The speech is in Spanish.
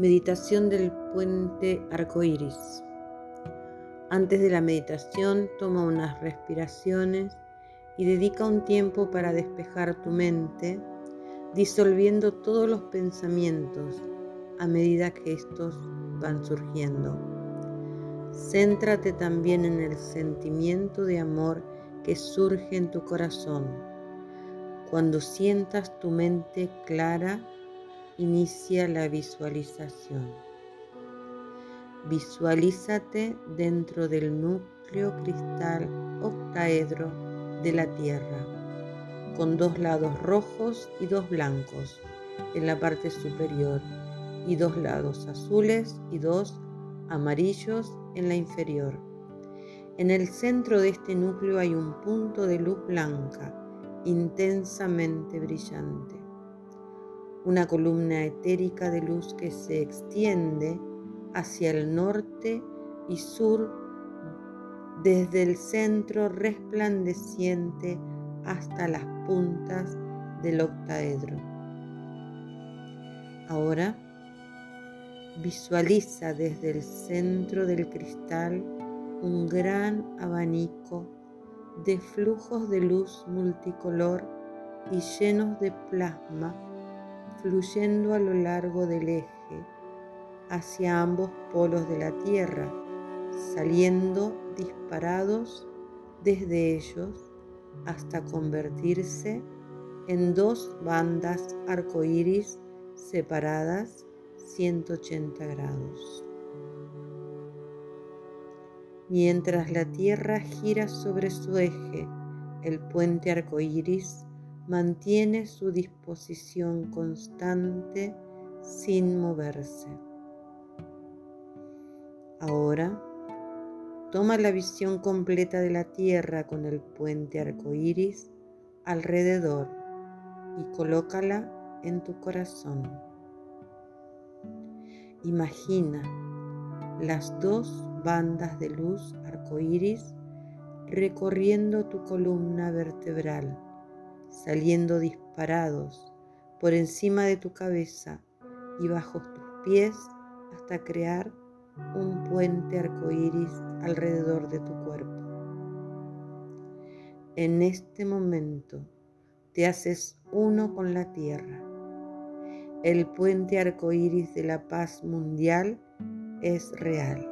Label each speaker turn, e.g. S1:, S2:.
S1: Meditación del puente arcoíris. Antes de la meditación, toma unas respiraciones y dedica un tiempo para despejar tu mente, disolviendo todos los pensamientos a medida que estos van surgiendo. Céntrate también en el sentimiento de amor que surge en tu corazón. Cuando sientas tu mente clara, inicia la visualización. Visualízate dentro del núcleo cristal octaedro de la Tierra, con dos lados rojos y dos blancos en la parte superior y dos lados azules y dos amarillos en la inferior. En el centro de este núcleo hay un punto de luz blanca, intensamente brillante. Una columna etérica de luz que se extiende hacia el norte y sur desde el centro resplandeciente hasta las puntas del octaedro. Ahora visualiza desde el centro del cristal un gran abanico de flujos de luz multicolor y llenos de plasma fluyendo a lo largo del eje hacia ambos polos de la Tierra, saliendo disparados desde ellos hasta convertirse en dos bandas arcoíris separadas 180 grados. Mientras la Tierra gira sobre su eje, el puente arcoíris mantiene su disposición constante sin moverse. Ahora, toma la visión completa de la Tierra con el puente arcoíris alrededor y colócala en tu corazón. Imagina las dos bandas de luz arcoíris recorriendo tu columna vertebral, saliendo disparados por encima de tu cabeza y bajo tus pies hasta crear un puente arcoíris alrededor de tu cuerpo. En este momento te haces uno con la tierra. El puente arcoíris de la paz mundial es real.